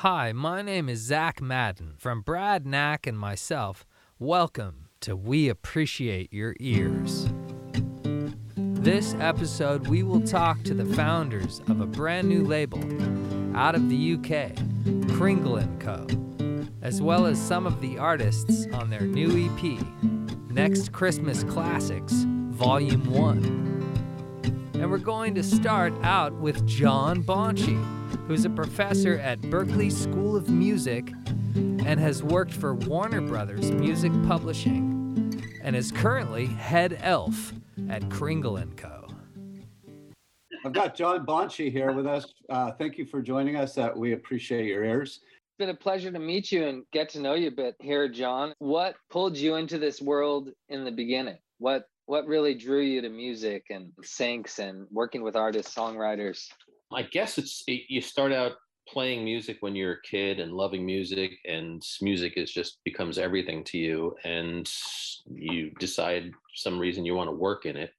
Hi, my name is Zach Madden from Brad Knack and myself. Welcome to We Appreciate Your Ears. This episode, we will talk to the founders of a brand new label out of the UK, Kringle & Co., as well as some of the artists on their new EP, Next Christmas Classics, Volume 1. And we're going to start out with Jon Bonci who's a professor at Berklee School of Music and has worked for Warner Brothers Music Publishing and is currently head elf at Kringle & Co. I've got Jon Bonci here with us. Uh, thank you for joining us. Uh, we appreciate your ears. It's been a pleasure to meet you and get to know you a bit here, Jon. What pulled you into this world in the beginning? What what really drew you to music and syncs and working with artists, songwriters? I guess it's it, you start out playing music when you're a kid and loving music and music is just becomes everything to you and you decide some reason you want to work in it.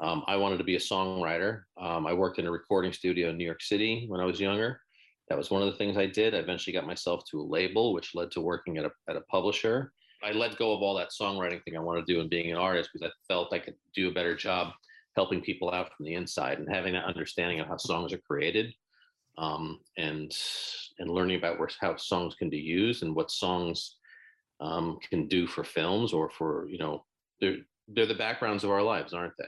Um, i wanted to be a songwriter. Um, i worked in a recording studio in new york city when i was younger. That was one of the things i did. I eventually got myself to a label which led to working at a, at a publisher. I let go of all that songwriting thing i wanted to do and being an artist because i felt i could do a better job helping people out from the inside and having that understanding of how songs are created um, and and learning about where, how songs can be used and what songs um, can do for films or for you know they're they're the backgrounds of our lives aren't they?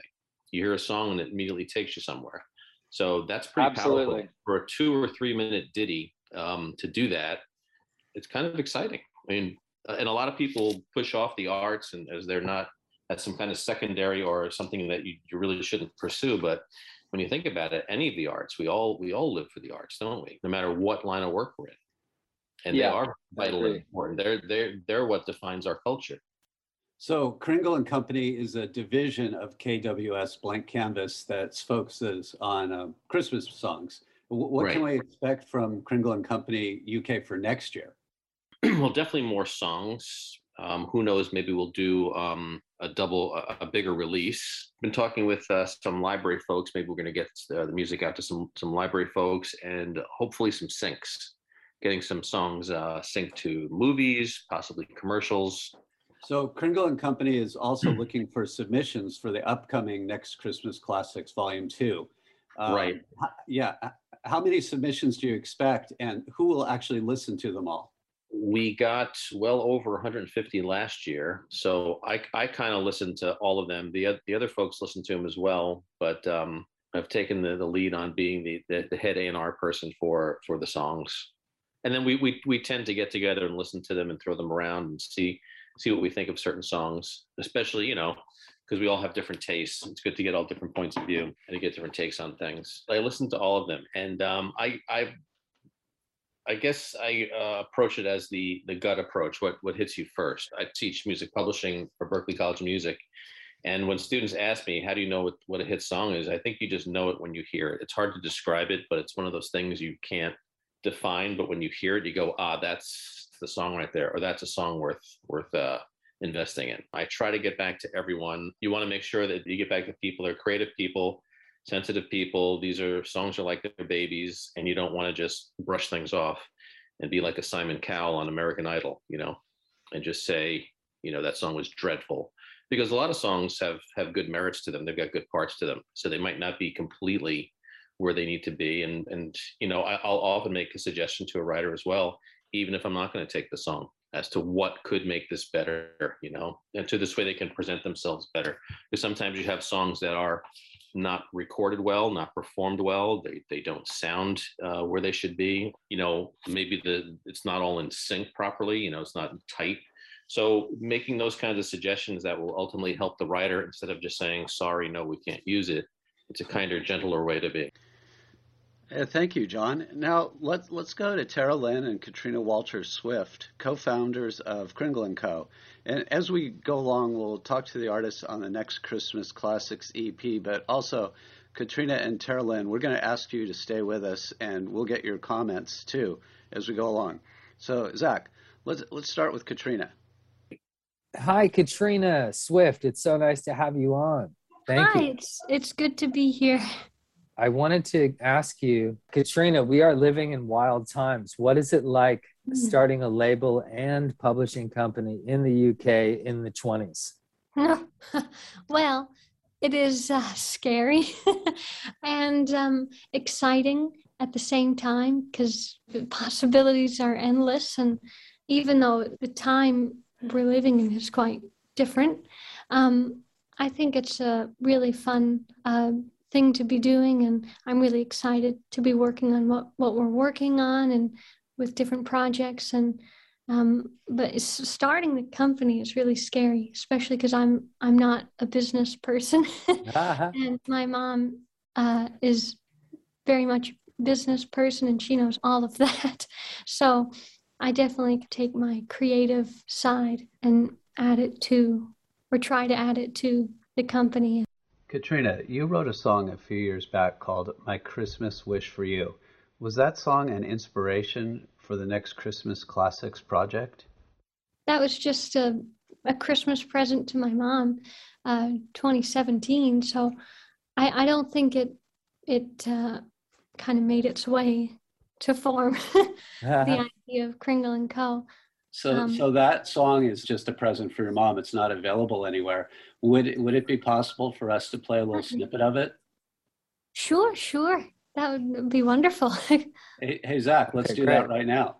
You hear a song and it immediately takes you somewhere. So that's pretty Absolutely. powerful for a two or three minute ditty um, to do that it's kind of exciting. I mean and a lot of people push off the arts and as they're not as some kind of secondary or something that you, you really shouldn't pursue. But when you think about it, any of the arts, we all we all live for the arts, don't we? No matter what line of work we're in. And yeah, they are vitally important. They're they're they're what defines our culture. So Kringle and Company is a division of KWS Blank Canvas that focuses on uh, Christmas songs. What right. can we expect from Kringle and Company UK for next year? well, definitely more songs. Um, who knows? Maybe we'll do um, a double, a, a, bigger release. Been talking with uh, some library folks. Maybe we're going to get uh, the music out to some some library folks, and hopefully some syncs. Getting some songs uh, synced to movies, possibly commercials. So Kringle and Company is also looking for submissions for the upcoming Next Christmas Classics Volume Two. Um, right. Yeah. How many submissions do you expect, and who will actually listen to them all? We got well over 150 last year so i, I kind of listened to all of them. The, the other folks listened to them as well but um, i've taken the, the lead on being the, the, the head a&r person for for the songs. And then we, we we tend to get together and listen to them and throw them around and see see what we think of certain songs especially you know because we all have different tastes. It's good to get all different points of view and to get different takes on things. I listened to all of them and um, i i I guess I uh, approach it as the the gut approach. What what hits you first? I teach music publishing for Berklee College of Music, and when students ask me, "How do you know what what a hit song is?" I think you just know it when you hear it. It's hard to describe it, but it's one of those things you can't define. But when you hear it, you go, "Ah, that's the song right there," or "That's a song worth worth uh, investing in." I try to get back to everyone. You want to make sure that you get back to people. They're creative people sensitive people. These are songs are like their babies, and you don't want to just brush things off and be like a Simon Cowell on American Idol, you know, and just say, you know, that song was dreadful. Because a lot of songs have have good merits to them. They've got good parts to them. So they might not be completely where they need to be. And and you know, I, I'll often make a suggestion to a writer as well, even if I'm not going to take the song as to what could make this better, you know, and to this way they can present themselves better. Because sometimes you have songs that are not recorded well, not performed well. They they don't sound uh, where they should be. You know, maybe the it's not all in sync properly. You know, it's not tight. So making those kinds of suggestions that will ultimately help the writer instead of just saying sorry, no, we can't use it. It's a kinder, gentler way to be. Uh, thank you, Jon. Now let's let's go to Terra Lynn and Katrina Walters Swift, co-founders of Kringle and Co. And as we go along, we'll talk to the artists on the next Christmas Classics EP, but also Katrina and Terra Lynn, we're going to ask you to stay with us, and we'll get your comments too as we go along. So, Zach, let's let's start with Katrina. Hi, Katrina Swift. It's so nice to have you on. Thank Hi, you. it's it's good to be here. I wanted to ask you, Katrina, we are living in wild times. What is it like mm. starting a label and publishing company in the UK in the 20s? well, it is uh, scary and um, exciting at the same time because the possibilities are endless. And even though the time we're living in is quite different, um, I think it's a really fun uh, thing to be doing. And I'm really excited to be working on what, what we're working on and with different projects. And um, but starting the company is really scary, especially because I'm I'm not a business person, uh-huh. and my mom uh, is very much a business person, and she knows all of that. So I definitely take my creative side and add it to, or try to add it to the company. Katrina, you wrote a song a few years back called "My Christmas Wish for You." Was that song an inspiration for the next Christmas Classics project? That was just a, a Christmas present to my mom, uh, 2017. So I, I don't think it it uh, kind of made its way to form the idea of Kringle and Co. So, um, so that song is just a present for your mom. It's not available anywhere. Would would it be possible for us to play a little snippet of it? Sure, sure. That would be wonderful. hey, hey, Zach, let's okay, do great. that right now.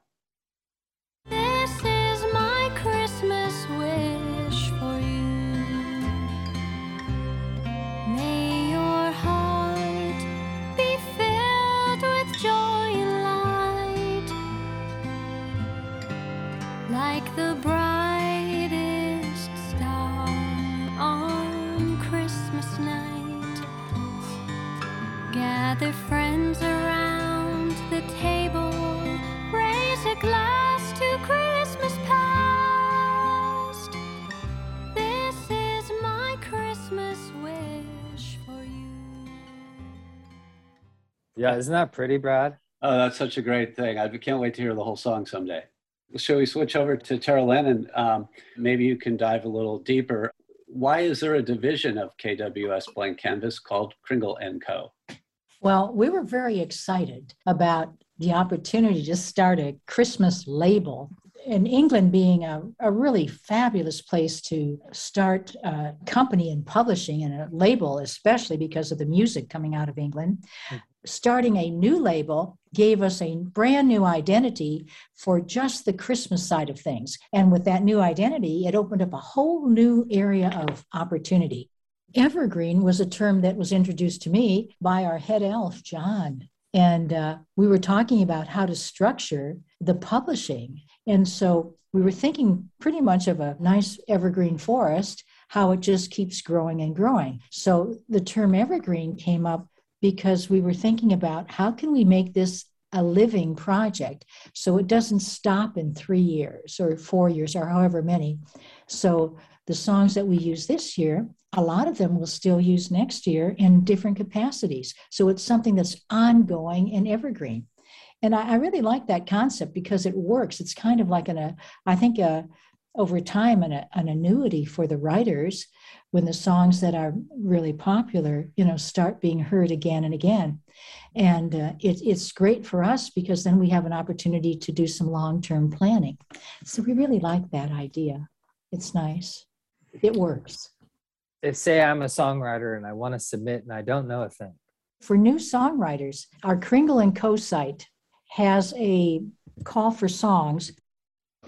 Yeah, isn't that pretty, Brad? Oh, that's such a great thing. I can't wait to hear the whole song someday. Shall we switch over to Tara Lennon? Um, maybe you can dive a little deeper. Why is there a division of KWS Blank Canvas called Kringle & Co.? Well, we were very excited about the opportunity to start a Christmas label. In England, being a, a really fabulous place to start a company in publishing and a label, especially because of the music coming out of England, starting a new label gave us a brand new identity for just the Christmas side of things. And with that new identity, it opened up a whole new area of opportunity. Evergreen was a term that was introduced to me by our head elf, Jon. And uh, we were talking about how to structure the publishing. And so we were thinking pretty much of a nice evergreen forest, how it just keeps growing and growing. So the term evergreen came up because we were thinking about how can we make this a living project so it doesn't stop in three years or four years or however many. So the songs that we use this year, a lot of them we'll still use next year in different capacities. So it's something that's ongoing and evergreen. And I, I really like that concept because it works. It's kind of like an, a, I think, a, over time, an, an annuity for the writers when the songs that are really popular, you know, start being heard again and again. And uh, it, it's great for us because then we have an opportunity to do some long term planning. So we really like that idea. It's nice it works. If say I'm a songwriter and I want to submit and I don't know a thing. For new songwriters, our Kringle and Co site has a call for songs.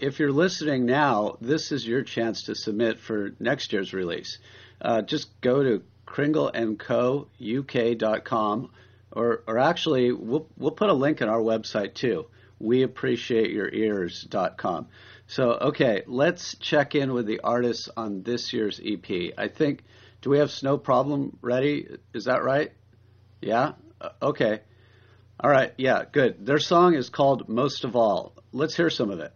If you're listening now, this is your chance to submit for next year's release. Uh, just go to kringleandcouk.com, or, or actually, we'll, we'll put a link in our website too, We appreciate your ears.com. So, okay, let's check in with the artists on this year's EP. I think, do we have Snow Problem ready? Is that right? Yeah? Uh, okay. All right, yeah, good. Their song is called Most of All. Let's hear some of it.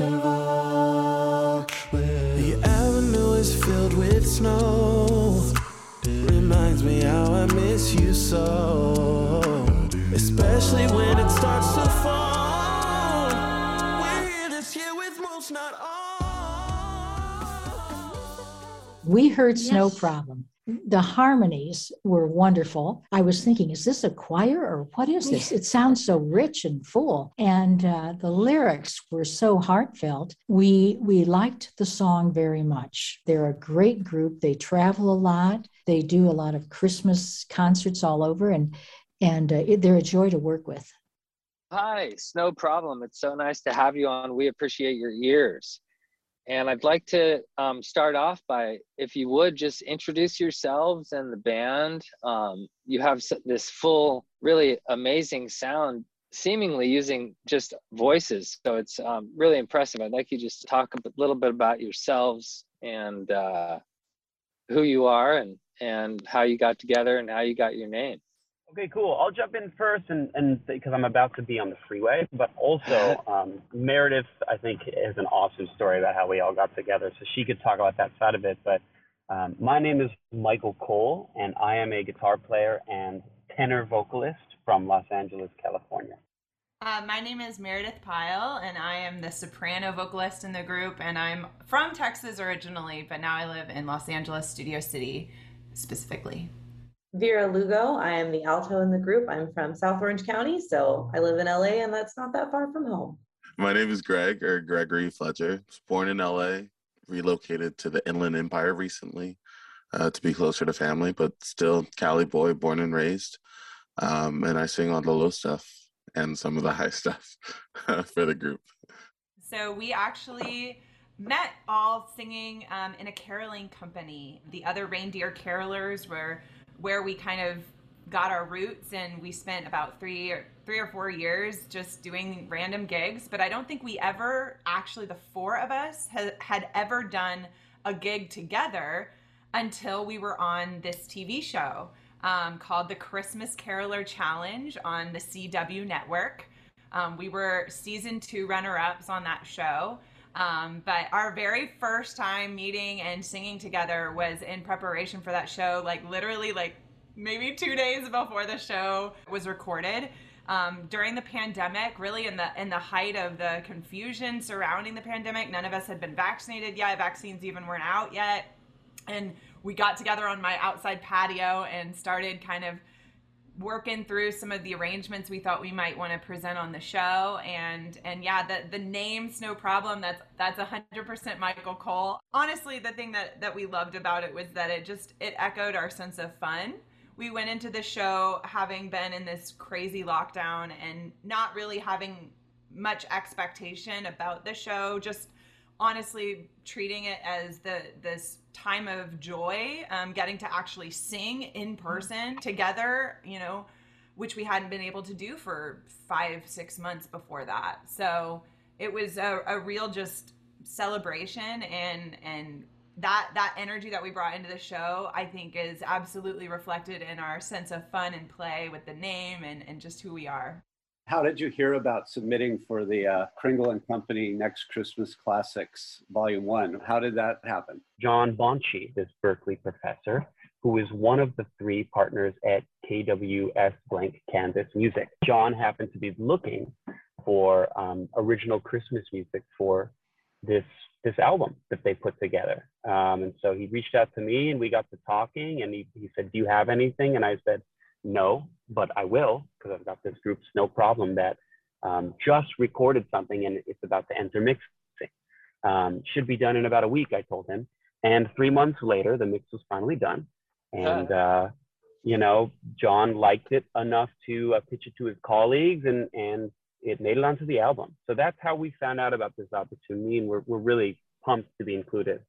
Most of. The avenue is filled with snow. Reminds me how I miss you so. especially when it starts to fall. We're here this year with most, not all. We heard Snow Yes. Problem. The harmonies were wonderful. I was thinking, is this a choir or what is this? It sounds so rich and full, and uh, the lyrics were so heartfelt. We we liked the song very much. They're a great group. They travel a lot. They do a lot of Christmas concerts all over, and and uh, they're a joy to work with. Hi, it's no problem. It's so nice to have you on. We appreciate your ears. And I'd like to um, start off by, if you would, just introduce yourselves and the band. Um, you have this full, really amazing sound, seemingly using just voices. So it's um, really impressive. I'd like you just to talk a little bit about yourselves and uh, who you are and, and how you got together and how you got your name. Okay, cool. I'll jump in first, and and because I'm about to be on the freeway, but also um, Meredith, I think, has an awesome story about how we all got together, so she could talk about that side of it. But um, my name is Michael Cole, and I am a guitar player and tenor vocalist from Los Angeles, California. Uh, my name is Meredith Pyle, and I am the soprano vocalist in the group. And I'm from Texas originally, but now I live in Los Angeles, Studio City specifically. Vera Lugo. I am the alto in the group. I'm from South Orange County, so I live in LA, and that's not that far from home. My name is Greg or Gregory Fletcher. Was born in LA, relocated to the Inland Empire recently uh, to be closer to family, but still Cali boy, born and raised. Um, and I sing all the low stuff and some of the high stuff for the group. So we actually met all singing um, in a caroling company. The other reindeer carolers were where we kind of got our roots, and we spent about three or three or four years just doing random gigs. But I don't think we ever actually the four of us had, had ever done a gig together until we were on this TV show um, called the Christmas Caroler Challenge on the CW network. Um, we were season two runner ups on that show. Um, but our very first time meeting and singing together was in preparation for that show, like literally, like maybe two days before the show was recorded. Um, during the pandemic, really in the in the height of the confusion surrounding the pandemic, none of us had been vaccinated yet. Vaccines even weren't out yet, and we got together on my outside patio and started kind of working through some of the arrangements we thought we might want to present on the show and and yeah the the name's no problem. That's that's 100% michael cole. Honestly the thing that that we loved about it was that it just it echoed our sense of fun. We went into the show having been in this crazy lockdown and not really having much expectation about the show just honestly treating it as the this time of joy um, getting to actually sing in person together you know which we hadn't been able to do for five six months before that. So it was a, a real just celebration and and that that energy that we brought into the show i think is absolutely reflected in our sense of fun and play with the name and, and just who we are How did you hear about submitting for the uh, Kringle and Company Next Christmas Classics Volume One? How did that happen? Jon Bonci, this Berklee professor, who is one of the three partners at KWS Blank Canvas Music. Jon happened to be looking for um, original Christmas music for this this album that they put together. Um, and so he reached out to me and we got to talking and he, he said, do you have anything? And I said, no, but I will because I've got this group, No Problem, that um, just recorded something and it's about to enter mixing. Um, should be done in about a week, I told him. And three months later, the mix was finally done. And, uh, you know, Jon liked it enough to uh, pitch it to his colleagues and, and it made it onto the album. So that's how we found out about this opportunity and we're, we're really pumped to be included.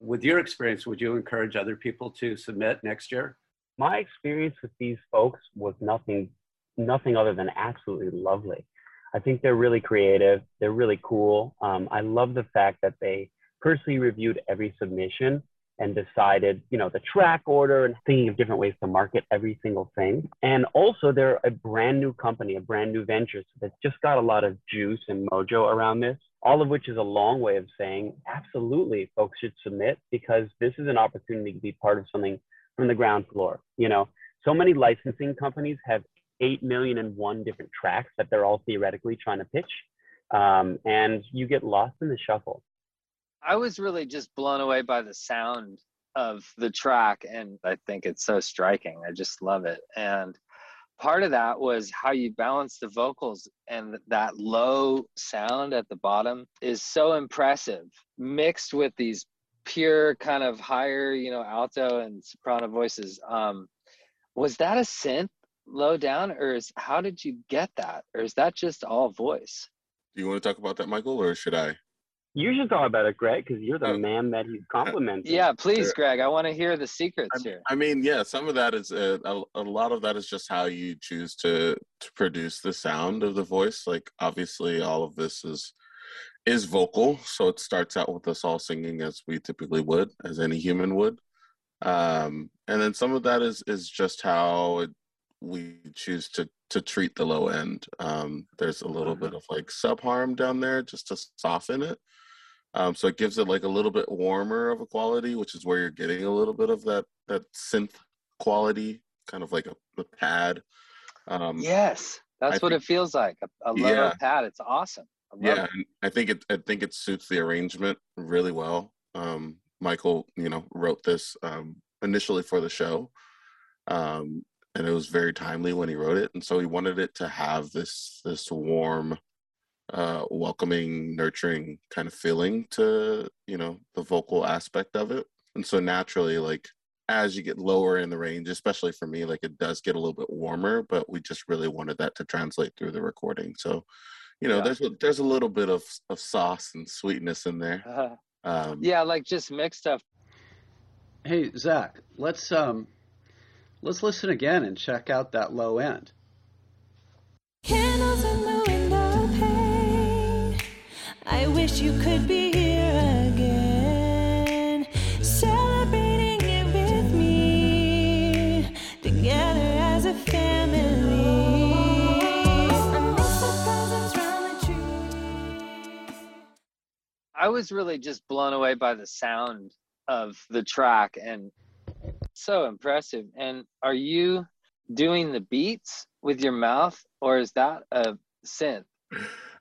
With your experience, would you encourage other people to submit next year? My experience with these folks was nothing nothing other than absolutely lovely. I think they're really creative. They're really cool. Um, i love the fact that they personally reviewed every submission and decided you know the track order and thinking of different ways to market every single thing. And also they're a brand new company a brand new venture. So they've just got a lot of juice and mojo around this all of which is a long way of saying absolutely folks should submit because this is an opportunity to be part of something from the ground floor. You know, so many licensing companies have 8 million and one different tracks that they're all theoretically trying to pitch. Um, and you get lost in the shuffle. I was really just blown away by the sound of the track, and I think it's so striking. I just love it. And part of that was how you balance the vocals, and that low sound at the bottom is so impressive, mixed with these pure kind of higher, you know, alto and soprano voices. Um, was that a synth low down, or is how did you get that, or is that just all voice? Do you want to talk about that, Michael, or should I? You should talk about it, Greg, because you're the man that he's complimenting. Yeah, please, Sure. Greg. I want to hear the secrets I, here. I mean, yeah, some of that is uh, a, a lot of that is just how you choose to to produce the sound of the voice. Like obviously, all of this is is vocal, so it starts out with us all singing as we typically would, as any human would, um, and then some of that is is just how it, we choose to to treat the low end. Um, there's a little bit of like sub harm down there just to soften it. Um, so it gives it like a little bit warmer of a quality, which is where you're getting a little bit of that that synth quality, kind of like a, a pad. Um, Yes, that's I what think- it feels like. A, a low Yeah. pad. It's awesome. Yeah. I think it I think it suits the arrangement really well. Um, Michael, you know, wrote this um, initially for the show, um, and it was very timely when he wrote it, and so he wanted it to have this this warm, uh, welcoming, nurturing kind of feeling to you know the vocal aspect of it, and so naturally, like as you get lower in the range, especially for me, like it does get a little bit warmer, but we just really wanted that to translate through the recording. So, you know, Yeah. there's a, there's a little bit of of sauce and sweetness in there. Um, yeah, like just mixed up. Hey Zach, let's um, let's listen again and check out that low end. Candles in the window pane. I wish you could be I was really just blown away by the sound of the track and so impressive. And are you doing the beats with your mouth or is that a synth?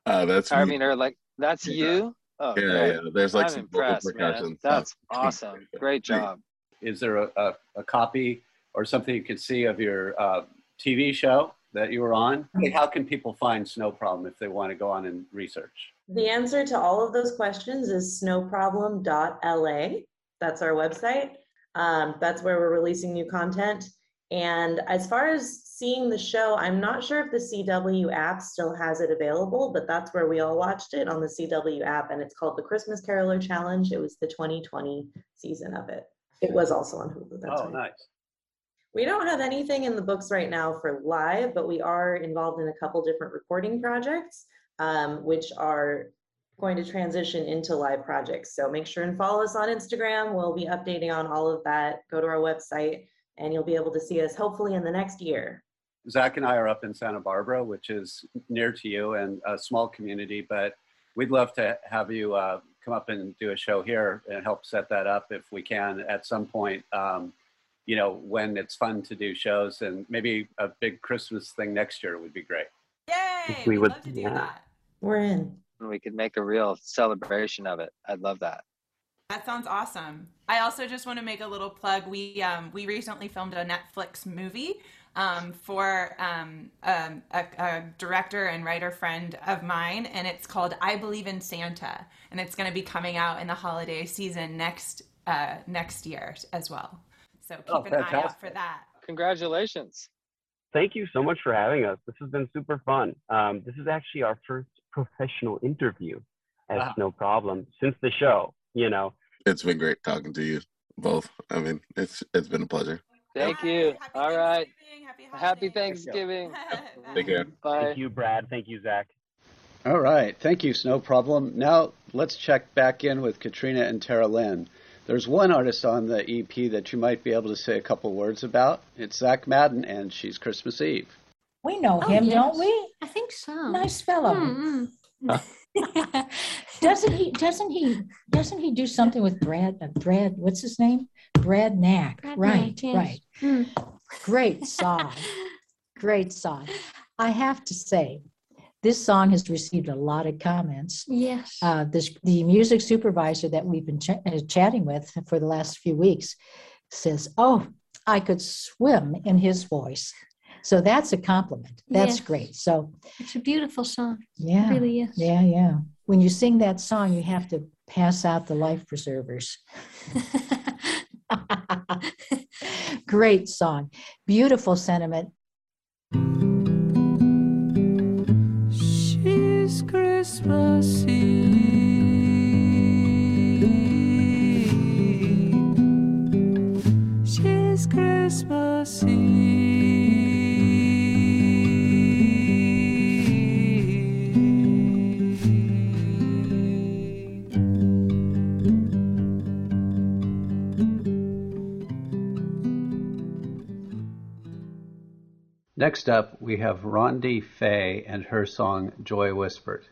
uh, that's I me. mean, or like that's you? Oh, Yeah, great. yeah, there's, like, I'm some vocal percussion That's awesome. Great job. Is there a, a, a copy or something you can see of your uh, TV show that you were on? Hey, How can people find Snow Problem if they want to go on and research? The answer to all of those questions is snowproblem.la. That's our website. Um, that's where we're releasing new content. And as far as seeing the show, I'm not sure if the CW app still has it available, but that's where we all watched it on the CW app. And it's called the Christmas Caroler Challenge. It was the 2020 season of it. It was also on Hulu. That's oh, right. nice. We don't have anything in the books right now for live, but we are involved in a couple different recording projects, um, which are going to transition into live projects. So make sure and follow us on Instagram. We'll be updating on all of that. Go to our website and you'll be able to see us hopefully in the next year. Zach and I are up in Santa Barbara, which is near to you and a small community, but we'd love to have you uh, come up and do a show here and help set that up if we can at some point. Um, you know, when it's fun to do shows and maybe a big Christmas thing next year would be great. Yay! We we'd love to do yeah. that. We're in. We could make a real celebration of it. I'd love that. That sounds awesome. I also just want to make a little plug. We um, we recently filmed a Netflix movie um, for um, um, a, a director and writer friend of mine, and it's called "I Believe in Santa," and it's going to be coming out in the holiday season next uh, next year as well. So keep Oh, an eye out for that. Congratulations. Thank you so much for having us. This has been super fun. Um, this is actually our first professional interview as Wow. No Problem since the show, you know. It's been great talking to you both. I mean, it's it's been a pleasure. Thank Bye. you. Happy All right. Thanksgiving. Happy Happy holidays. Thanksgiving. Take care. Bye. Thank you, Brad. Thank you, Zach. All right, thank you, Snow Problem. Now let's check back in with Katrina and Terra Lynn. There's one artist on the EP that you might be able to say a couple words about. It's Zach Madden, and she's Christmas Eve. We know Oh, him, don't we? I think so. Nice fellow. Mm, mm. Doesn't he? Doesn't he? Doesn't he do something with Brad? Uh, Brad, what's his name? Brad Knack. Brad right, Knack, yes. right. Mm. Great song. Great song. I have to say, this song has received a lot of comments. Yes. Uh, this, the music supervisor that we've been ch- uh, chatting with for the last few weeks says, Oh, I could swim in his voice. So that's a compliment. That's Yes. great. So, It's a beautiful song. yeah. It really is. Yeah, yeah. When you sing that song, you have to pass out the life preservers. Great song. Beautiful sentiment. Next up, we have Randi Fay and her song Joy Whispered.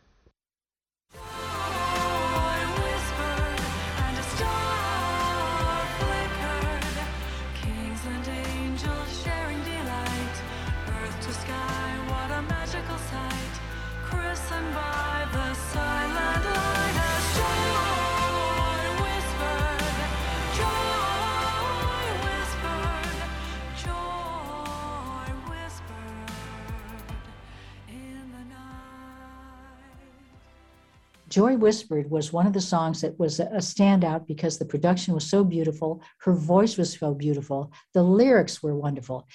Joy Whispered was one of the songs that was a standout because the production was so beautiful. Her voice was so beautiful. The lyrics were wonderful.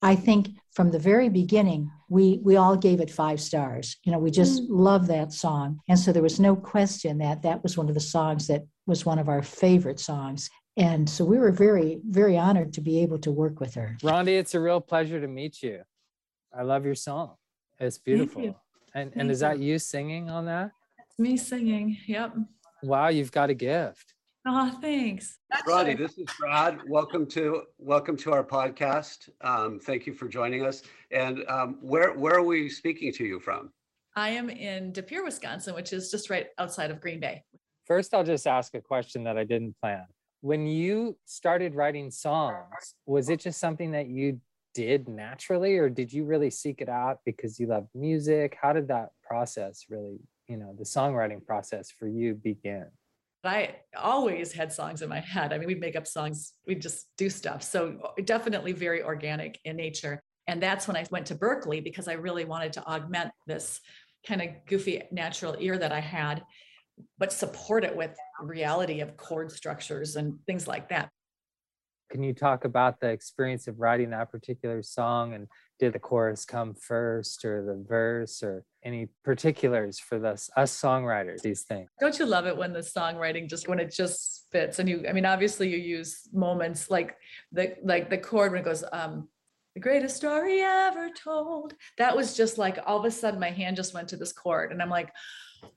I think from the very beginning, we, we all gave it five stars. You know, we just love that song. And so there was no question that that was one of the songs that was one of our favorite songs. And so we were very, very honored to be able to work with her. Randi, it's a real pleasure to meet you. I love your song. It's beautiful. you. And and is that you singing on that? Me singing. Yep. Wow, you've got a gift. Oh, thanks. Randi, this is Brad. Welcome to welcome to our podcast. Um, thank you for joining us. And um, where where are we speaking to you from? I am in De Pere, Wisconsin, which is just right outside of Green Bay. First, I'll just ask a question that I didn't plan. When you started writing songs, was it just something that you did naturally, or did you really seek it out because you love music? How did that process really, you know, the songwriting process for you begin? I always had songs in my head. I mean, we'd make up songs, we'd just do stuff. So uh, definitely very organic in nature. And that's when I went to Berklee because I really wanted to augment this kind of goofy natural ear that I had, but support it with reality of chord structures and things like that. Can you talk about the experience of writing that particular song and did the chorus come first or the verse or any particulars for this us songwriters these things. Don't you love it when the songwriting just when it just fits and you I mean obviously you use moments like the like the chord when it goes um the greatest story ever told. That was just like all of a sudden my hand just went to this chord and I'm like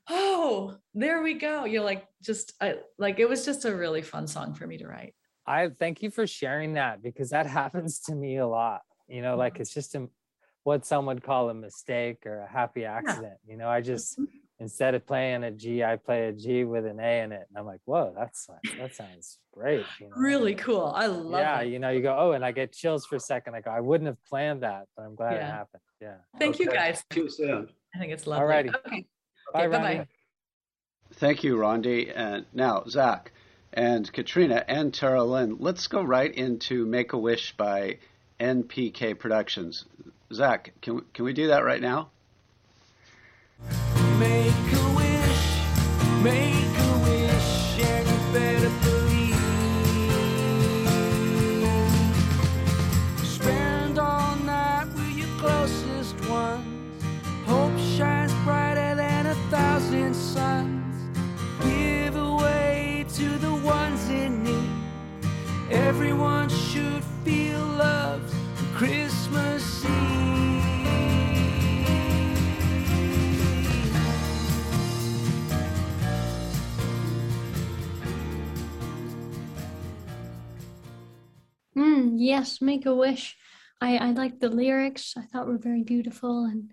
oh there we go. You're like just I like it was just a really fun song for me to write. I thank you for sharing that because that happens to me a lot. You know like it's just a, what some would call a mistake or a happy accident you know i just mm-hmm. instead of playing a g i play a g with an a in it and i'm like whoa that's like- that sounds great you know? really cool I love it. yeah it you know you go oh and i get chills for a second i go i wouldn't have planned that but i'm glad it happened yeah thank you Okay. guys Too soon. I think it's lovely Alrighty. okay Bye, okay bye-bye. Thank you, Randi. And now, Zach and Katrina and Terra Lynn, let's go right into Make a Wish by NPK Productions. Zach, can we, can we do that right now? Make a wish, make a wish, and you better believe. Spend all night with your closest ones. Hope shines brighter than a thousand suns. Give away to the ones in need. Everyone yes, make a wish. I, I like the lyrics. I thought were very beautiful, and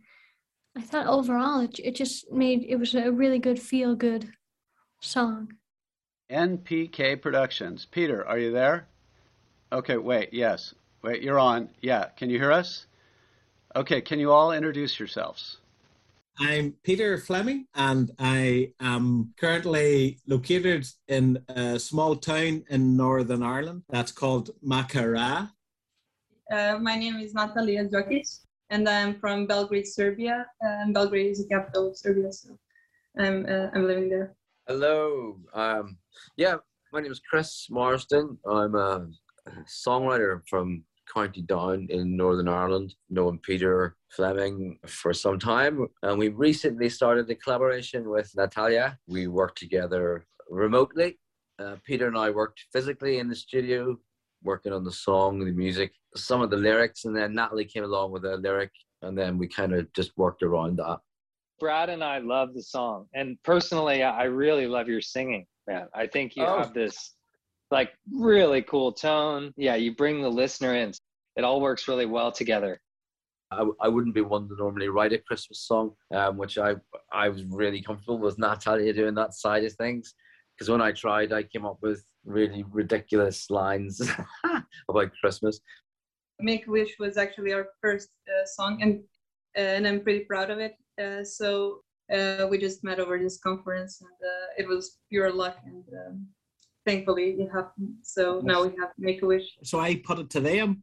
I thought overall it, it just made it was a really good feel good song. NPK Productions. Peter, are you there? Okay, wait, yes. Wait, you're on. Yeah, can you hear us? Okay, can you all introduce yourselves? I'm Peter Fleming, and I am currently located in a small town in Northern Ireland that's called Maghera. Uh, my name is Natalia Jokic, and I'm from Belgrade, Serbia. And Belgrade is the capital of Serbia, so I'm uh, I'm living there. Hello. Um, yeah, my name is Chris Marsden. I'm a songwriter from County Down in Northern Ireland, known Peter Fleming for some time. And we recently started a collaboration with Natalia. We worked together remotely. Uh, Peter and I worked physically in the studio, working on the song, the music, some of the lyrics, and then Natalie came along with a lyric, and then we kind of just worked around that. Brad and I love the song, and personally, I really love your singing, man. I think you Oh. have this like really cool tone. Yeah, you bring the listener in. It all works really well together. I, I wouldn't be one to normally write a Christmas song, um, which I I was really comfortable with Natalia doing that side of things. Because when I tried, I came up with really ridiculous lines about Christmas. Make a Wish was actually our first uh, song, and uh, and I'm pretty proud of it. Uh, so uh, we just met over this conference, and uh, it was pure luck, and um, thankfully it happened. So now we have Make a Wish. So I put it to them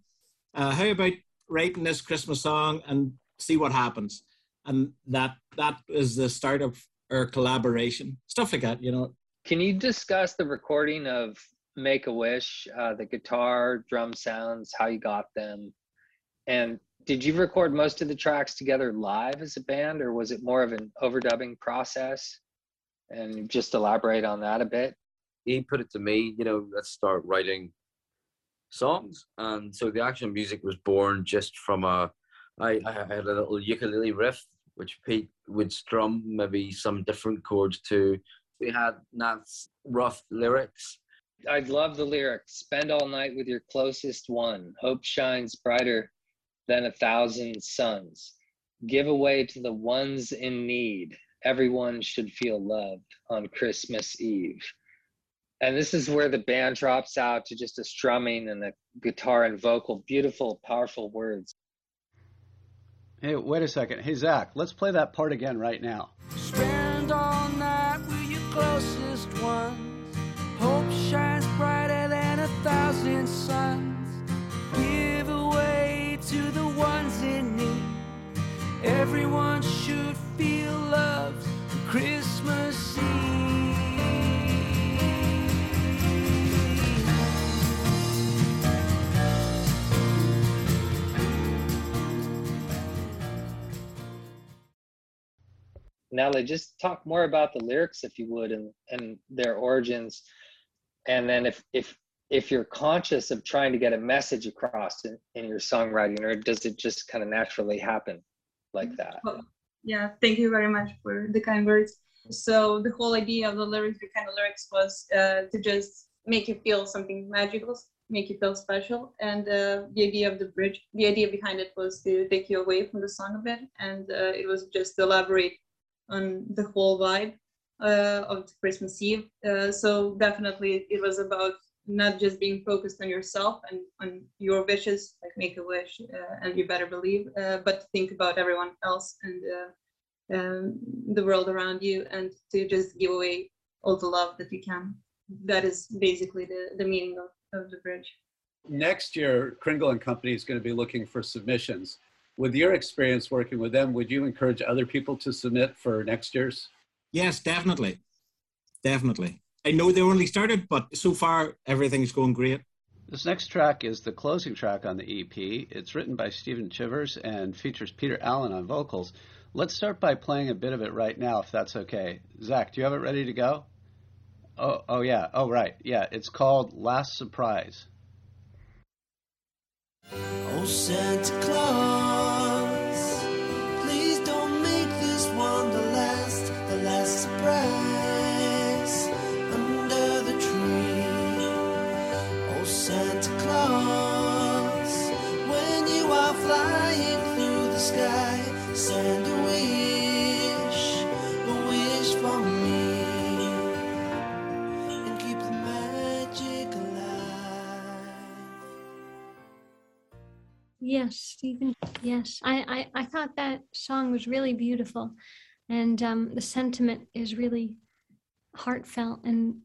uh, how about writing this Christmas song and see what happens? And that that is the start of our collaboration, stuff like that, you know. Can you discuss the recording of Make a Wish, uh, the guitar, drum sounds, how you got them? And did you record most of the tracks together live as a band, or was it more of an overdubbing process? And just elaborate on that a bit. He put it to me, you know, let's start writing songs. And so the actual music was born just from a, I, I had a little ukulele riff, which Pete would strum maybe some different chords to. We had Nat's rough lyrics. I'd love the lyrics. Spend all night with your closest one. Hope shines brighter than a thousand suns. Give away to the ones in need. Everyone should feel loved on Christmas Eve. And this is where the band drops out to just a strumming and the guitar and vocal. Beautiful, powerful words. Hey, wait a second. Hey, Zach, let's play that part again right now. Spend all night with your closest ones. Hope shines brighter than a thousand suns. Give away to the ones in need. Everyone should feel loved on Christmas Eve. Natalie, just talk more about the lyrics, if you would, and, and their origins. And then if if if you're conscious of trying to get a message across in, in your songwriting, or does it just kind of naturally happen like that? Well, yeah, thank you very much for the kind words. So the whole idea of the lyrics, the kind of lyrics, was uh, to just make you feel something magical, make you feel special. And uh, the idea of the bridge, the idea behind it was to take you away from the song a bit, and uh, it was just to elaborate on the whole vibe uh, of Christmas Eve. Uh, so definitely, it was about not just being focused on yourself and on your wishes, like make a wish, uh, and you better believe, uh, but to think about everyone else and uh, um, the world around you, and to just give away all the love that you can. That is basically the, the meaning of, of the bridge. Next year, Kringle and Company is going to be looking for submissions. With your experience working with them, would you encourage other people to submit for next year's? Yes, definitely. Definitely. I know they only started, but so far everything's going great. This next track is the closing track on the EP. It's written by Stephen Chivers and features Peter Allen on vocals. Let's start by playing a bit of it right now, if that's okay. Zach, do you have it ready to go? Oh, oh yeah. Oh, right. Yeah, it's called Last Surprise. Oh, Santa Claus, Yes, Stephen. Yes, I, I, I thought that song was really beautiful, and um, the sentiment is really heartfelt and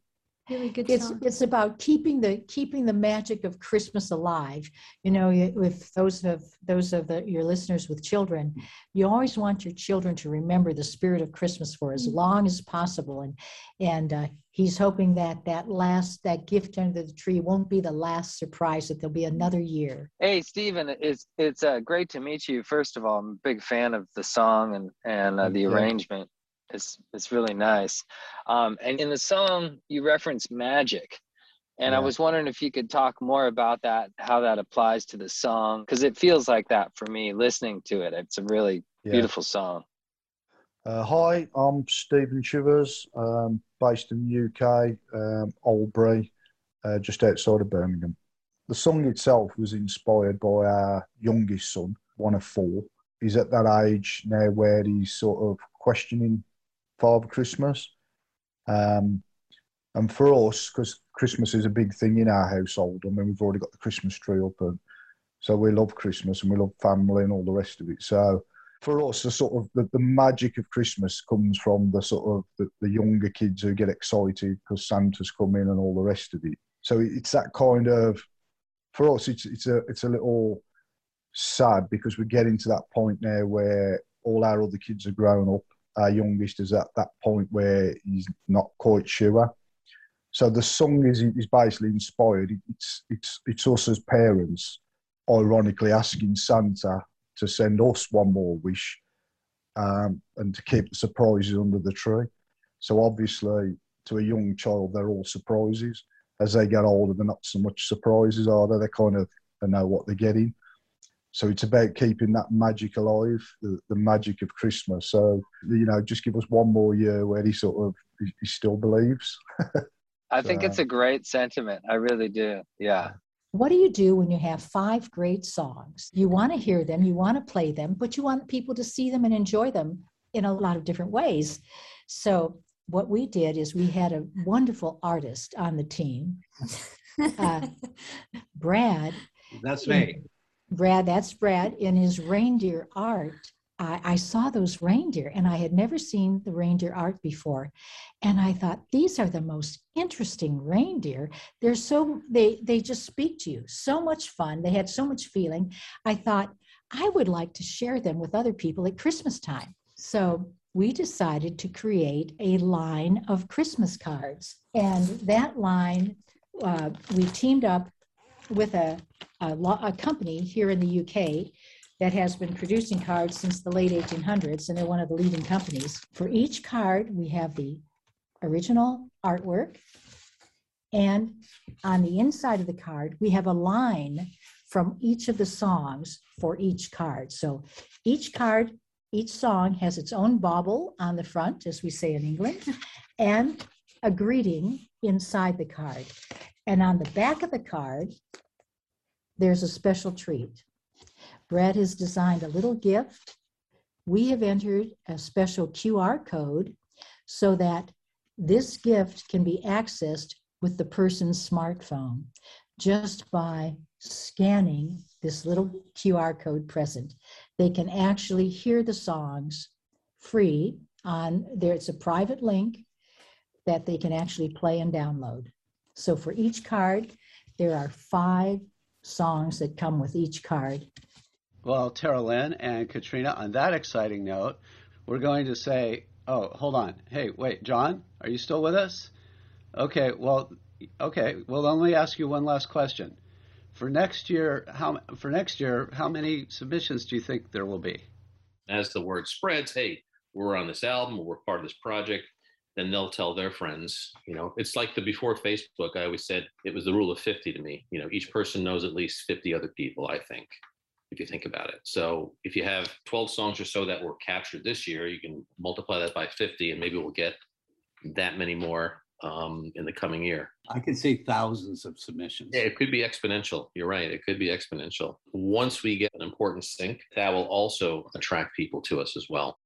really good it's song. it's about keeping the keeping the magic of christmas alive you know you- with those of those of the, your listeners with children you always want your children to remember the spirit of christmas for as long as possible and and uh, he's hoping that that last that gift under the tree won't be the last surprise that there'll be another year Hey, Stephen, it's it's uh, great to meet you. First of all, I'm a big fan of the song and and uh, the you. arrangement. It's it's really nice. Um, and in the song, you reference magic, and I was wondering if you could talk more about that, how that applies to the song, because it feels like that for me listening to it. It's a really Yeah. beautiful song. Uh, hi, I'm Stephen Chivers, um, based in the UK, um, Oldbury, uh, just outside of Birmingham. The song itself was inspired by our youngest son, one of four. He's at that age now where he's sort of questioning Father Christmas. Um, and for us, because Christmas is a big thing in our household, I mean, we've already got the Christmas tree up, and so we love Christmas and we love family and all the rest of it. So for us, the sort of the, the magic of Christmas comes from the sort of the, the younger kids who get excited because Santa's coming and all the rest of it. So it's that kind of for us, it's it's a it's a little sad because we're getting to that point now where all our other kids are grown up. Our youngest is at that point where he's not quite sure. So the song is is basically inspired. It's it's it's us as parents, ironically asking Santa to send us one more wish, um, and to keep the surprises under the tree. So obviously, to a young child, they're all surprises. As they get older, they're not so much surprises, are they? They kind of they know what they're getting. So it's about keeping that magic alive, the, the magic of Christmas. So you know, just give us one more year where he sort of he, he still believes. I think it's a great sentiment. I really do. Yeah. What do you do when you have five great songs? You want to hear them, you want to play them, but you want people to see them and enjoy them in a lot of different ways. So, what we did is we had a wonderful artist on the team, uh, Brad. That's in- me. Brad, that's Brad. In his reindeer art, I, I saw those reindeer and I had never seen the reindeer art before. And I thought, these are the most interesting reindeer. They're so, they, they just speak to you. So much fun. They had so much feeling. I thought, I would like to share them with other people at Christmas time. So we decided to create a line of Christmas cards. And that line, uh, we teamed up with a, a, lo- a company here in the UK that has been producing cards since the late 1800s, and they're one of the leading companies. For each card, we have the original artwork, and on the inside of the card, we have a line from each of the songs for each card. So each card, each song has its own bauble on the front, as we say in England, and a greeting inside the card. And on the back of the card, there's a special treat. Brett has designed a little gift. We have entered a special QR code so that this gift can be accessed with the person's smartphone just by scanning this little QR code present. They can actually hear the songs free on there. It's a private link that they can actually play and download. So for each card, there are five songs that come with each card. Well, Terra Lynn and Katrina, on that exciting note, we're going to say, oh, hold on. Hey, wait, Jon, are you still with us? Okay, well, okay. Well, let me ask you one last question. For next year, how for next year, how many submissions do you think there will be? As the word spreads, hey, we're on this album, we're part of this project, then they'll tell their friends. You know, it's like the before Facebook. I always said it was the rule of 50 to me. You know, each person knows at least 50 other people, I think, if you think about it. So if you have 12 songs or so that were captured this year, you can multiply that by 50, and maybe we'll get that many more um, in the coming year. I can see thousands of submissions. Yeah, it could be exponential. You're right. It could be exponential. Once we get an important sync, that will also attract people to us as well.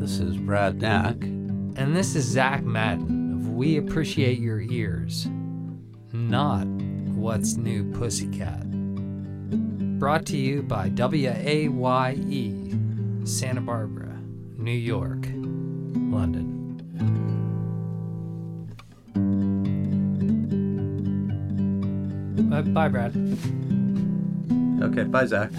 This is Brad Knack. And this is Zach Madden of We Appreciate Your Ears. Not What's New Pussycat. Brought to you by WAYE, E, Santa Barbara, New York, London. Bye, bye Brad. Okay, bye, Zach.